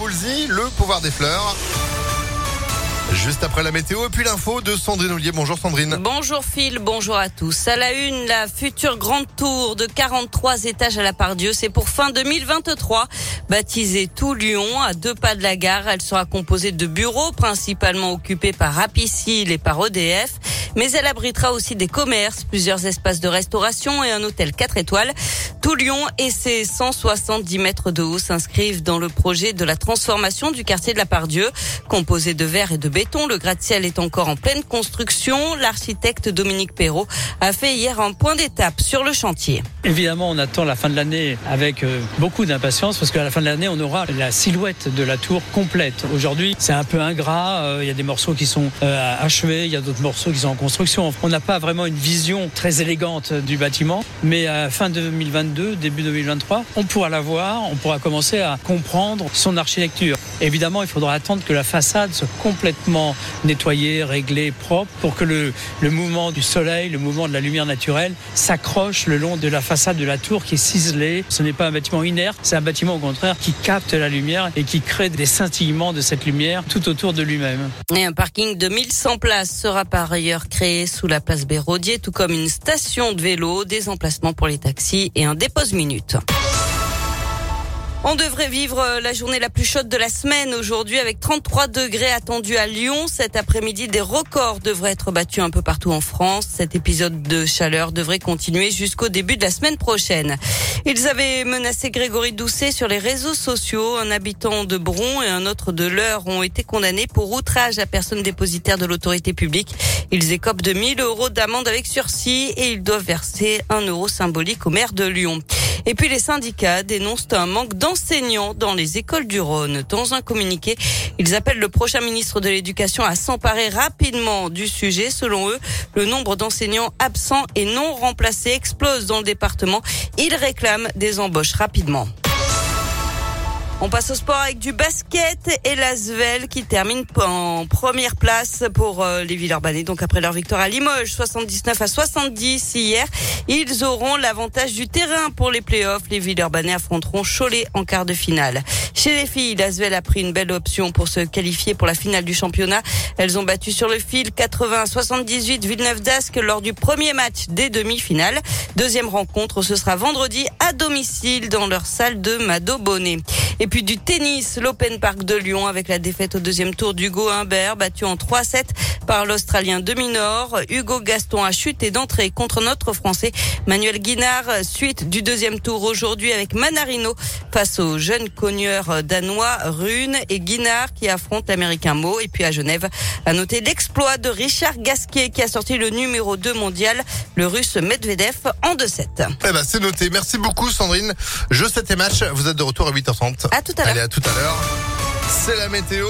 Le pouvoir des fleurs. Juste après la météo et puis l'info de Sandrine Ollier. Bonjour Sandrine. Bonjour Phil, bonjour à tous. À la une, la future grande tour de 43 étages à la Pardieu, c'est pour fin 2023. Baptisée Tout Lyon, à deux pas de la gare, elle sera composée de bureaux principalement occupés par Rapicil et par EDF mais elle abritera aussi des commerces, plusieurs espaces de restauration et un hôtel 4 étoiles. Tout Lyon et ses 170 mètres de haut s'inscrivent dans le projet de la transformation du quartier de la Pardieu. Composé de verre et de le gratte-ciel est encore en pleine construction. L'architecte Dominique Perrault a fait hier un point d'étape sur le chantier. Évidemment, on attend la fin de l'année avec euh, beaucoup d'impatience parce qu'à la fin de l'année, on aura la silhouette de la tour complète. Aujourd'hui, c'est un peu ingrat. Euh, il y a des morceaux qui sont euh, achevés, il y a d'autres morceaux qui sont en construction. On n'a pas vraiment une vision très élégante du bâtiment, mais à fin 2022, début 2023, on pourra la voir, on pourra commencer à comprendre son architecture. Évidemment, il faudra attendre que la façade soit complètement nettoyée, réglée, propre, pour que le, le mouvement du soleil, le mouvement de la lumière naturelle s'accroche le long de la façade de la tour qui est ciselée. Ce n'est pas un bâtiment inerte, c'est un bâtiment au contraire qui capte la lumière et qui crée des scintillements de cette lumière tout autour de lui-même. Et un parking de 1100 places sera par ailleurs créé sous la place Béraudier, tout comme une station de vélo, des emplacements pour les taxis et un dépose-minute. On devrait vivre euh, la journée la plus chaude de la semaine aujourd'hui avec 33 degrés attendus à Lyon. Cet après-midi, des records devraient être battus un peu partout en France. Cet épisode de chaleur devrait continuer jusqu'au début de la semaine prochaine. Ils avaient menacé Grégory Doucet sur les réseaux sociaux. Un habitant de Bron et un autre de l'Eure ont été condamnés pour outrage à personne dépositaire de l'autorité publique. Ils écopent de 1000 euros d'amende avec sursis et ils doivent verser un euro symbolique au maire de Lyon. Et puis les syndicats dénoncent un manque d'enseignants dans les écoles du Rhône. Dans un communiqué, ils appellent le prochain ministre de l'Éducation à s'emparer rapidement du sujet. Selon eux, le nombre d'enseignants absents et non remplacés explose dans le département. Ils réclament des embauches rapidement. On passe au sport avec du basket et l'Asvel qui termine en première place pour euh, les Villeurbanais. Donc après leur victoire à Limoges, 79 à 70 hier, ils auront l'avantage du terrain pour les playoffs. Les Villeurbanais affronteront Cholet en quart de finale. Chez les filles, l'Asvel a pris une belle option pour se qualifier pour la finale du championnat. Elles ont battu sur le fil 80 à 78 Villeneuve d'Ascq lors du premier match des demi-finales. Deuxième rencontre, ce sera vendredi à domicile dans leur salle de Mado Bonnet. Et puis du tennis, l'Open Park de Lyon avec la défaite au deuxième tour d'Hugo Humbert, battu en 3-7 par l'Australien demi-nord. Hugo Gaston a chuté d'entrée contre notre Français Manuel Guinard. Suite du deuxième tour aujourd'hui avec Manarino face au jeune cogneur danois Rune et Guinard qui affronte l'Américain Mo. Et puis à Genève, à noter l'exploit de Richard Gasquet qui a sorti le numéro 2 mondial, le russe Medvedev en 2-7. Eh ben, c'est noté. Merci beaucoup Sandrine. Je 7 et match. Vous êtes de retour à 8h30. À tout à l'heure. Allez, à tout à l'heure. C'est la météo.